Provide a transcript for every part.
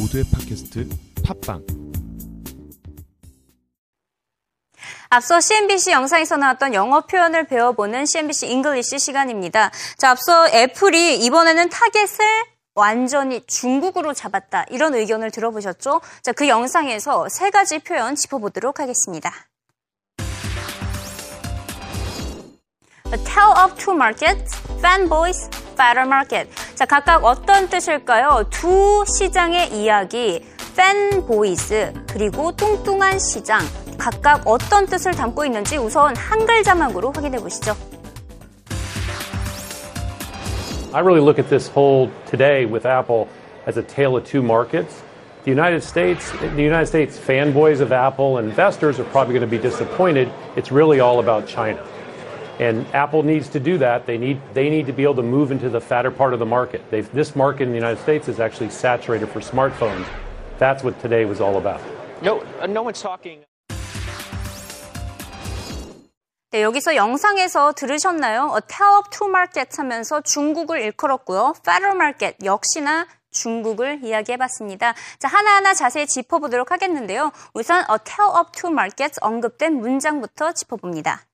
모두의 팟캐스트 팟빵 앞서 CNBC 영상에서 나왔던 영어 표현을 배워보는 CNBC English 시간입니다. 자, 앞서 애플이 이번에는 타겟을 완전히 중국으로 잡았다. 이런 의견을 들어보셨죠? 자, 그 영상에서 세 가지 표현 짚어보도록 하겠습니다. Tale of two markets, fanboys, fatter market. 자, 각각 어떤 뜻일까요? 두 시장의 이야기, fanboys, 그리고 뚱뚱한 시장. 각각 어떤 뜻을 담고 있는지 우선 한글 자막으로 확인해 보시죠. I really look at this whole today with Apple as a tale of two markets. The United States, the United States fanboys of Apple and investors are probably going to be disappointed. It's really all about China. And Apple needs to do that. They need, they need to be able to move into the fatter part of the market. They've, this market in the United States is actually saturated for smartphones. That's what today was all about. No, uh, no one's talking. 네, 여기서 영상에서 들으셨나요? A tale of two markets 하면서 중국을 일컬었고요. Federal market 역시나 중국을 이야기해봤습니다. 자, 하나하나 자세히 짚어보도록 하겠는데요. 우선 A tale of two markets 언급된 문장부터 짚어봅니다.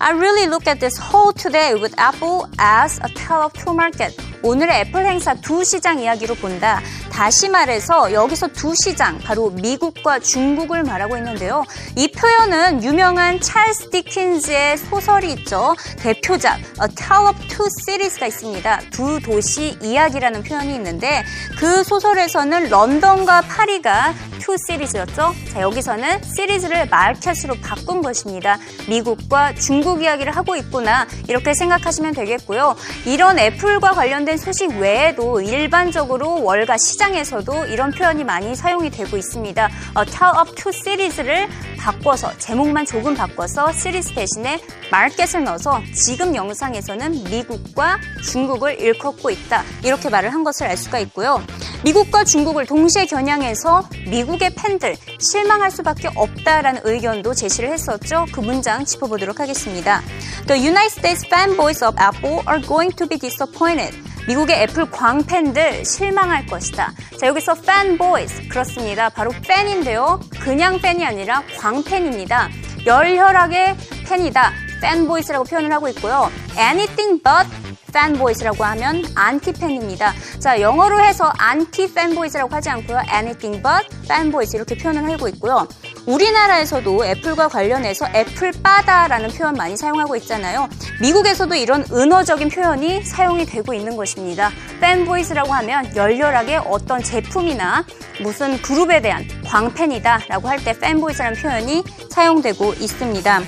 I really look at this whole today with Apple as a tale of two markets. 오늘의 애플 행사 두 시장 이야기로 본다. 다시 말해서 여기서 두 시장, 바로 미국과 중국을 말하고 있는데요. 이 표현은 유명한 찰스 디킨즈의 소설이 있죠. 대표작 A Tale of Two Cities가 있습니다. 두 도시 이야기라는 표현이 있는데 그 소설에서는 런던과 파리가 two cities였죠. 자, 여기서는 시리즈를 마켓으로 바꾼 것입니다. 미국과 중국 이야기를 하고 있구나 이렇게 생각하시면 되겠고요. 이런 애플과 관련된 소식 외에도 일반적으로 월가 시장 에서도 이런 표현이 많이 사용이 되고 있습니다. A Tale of Two Series를 바꿔서 제목만 조금 바꿔서 시리즈 대신에 마켓을 넣어서 지금 영상에서는 미국과 중국을 일컫고 있다 이렇게 말을 한 것을 알 수가 있고요. 미국과 중국을 동시에 겨냥해서 미국의 팬들 실망할 수밖에 없다라는 의견도 제시를 했었죠. 그 문장 짚어보도록 하겠습니다. The United States fanboys of Apple are going to be disappointed. 미국의 애플 광팬들 실망할 것이다. 자, 여기서 fanboys. 그렇습니다. 바로 팬인데요. 그냥 팬이 아니라 광팬입니다. 열렬하게 팬이다. fanboys라고 표현을 하고 있고요. anything but fanboys라고 하면 안티팬입니다. 자, 영어로 해서 anti fanboys라고 하지 않고요. anything but fanboys 이렇게 표현을 하고 있고요. 우리나라에서도 애플과 관련해서 애플바다라는 표현 많이 사용하고 있잖아요. 미국에서도 이런 은어적인 표현이 사용이 되고 있는 것입니다. fanboys라고 하면 열렬하게 어떤 제품이나 무슨 그룹에 대한 광팬이다라고 할때 fanboys라는 표현이 사용되고 있습니다.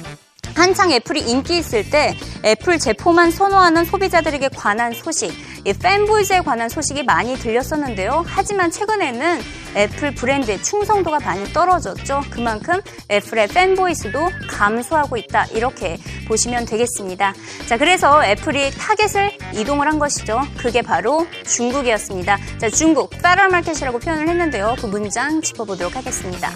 한창 애플이 인기 있을 때 애플 제품만 선호하는 소비자들에게 관한 소식, 이 팬보이즈에 관한 소식이 많이 들렸었는데요. 하지만 최근에는 애플 브랜드의 충성도가 많이 떨어졌죠. 그만큼 애플의 fanboys도 감소하고 있다. 이렇게 보시면 되겠습니다. 자, 그래서 애플이 타겟을 이동을 한 것이죠. 그게 바로 중국이었습니다. 자, 중국, fatter market이라고 표현을 했는데요. 그 문장 짚어보도록 하겠습니다.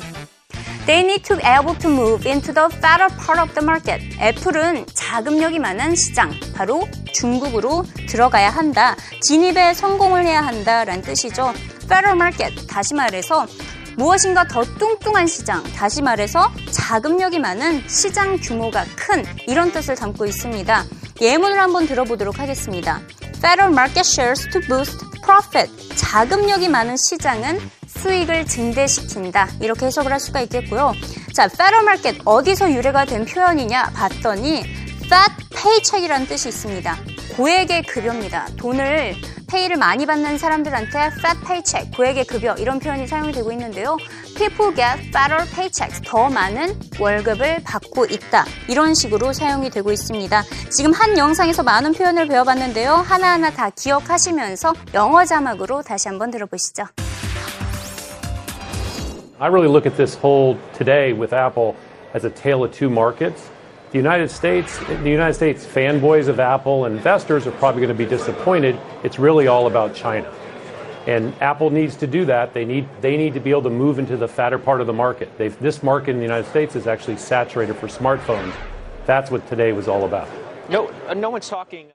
They need to be able to move into the fatter part of the market. 애플은 자금력이 많은 시장, 바로 중국으로 들어가야 한다. 진입에 성공을 해야 한다라는 뜻이죠. fatter market, 다시 말해서 무엇인가 더 뚱뚱한 시장, 다시 말해서 자금력이 많은 시장 규모가 큰 이런 뜻을 담고 있습니다. 예문을 한번 들어보도록 하겠습니다. Fatter market shares to boost profit. 자금력이 많은 시장은 수익을 증대시킨다. 이렇게 해석을 할 수가 있겠고요. 자, fatter market 어디서 유래가 된 표현이냐 봤더니 fat paycheck이라는 뜻이 있습니다. 고액의 급여입니다. 돈을 페이를 많이 받는 사람들한테 fat paycheck, 고액의 급여 이런 표현이 사용이 되고 있는데요. People get fatter paychecks, 더 많은 월급을 받고 있다. 이런 식으로 사용이 되고 있습니다. 지금 한 영상에서 많은 표현을 배워봤는데요. 하나하나 다 기억하시면서 영어 자막으로 다시 한번 들어보시죠. I really look at this whole today with Apple as a tale of two markets. The United States, the United States fanboys of Apple investors are probably going to be disappointed. It's really all about China. And Apple needs to do that. They need, they need to be able to move into the fatter part of the market. They've, this market in the United States is actually saturated for smartphones. That's what today was all about. No, uh, no one's talking.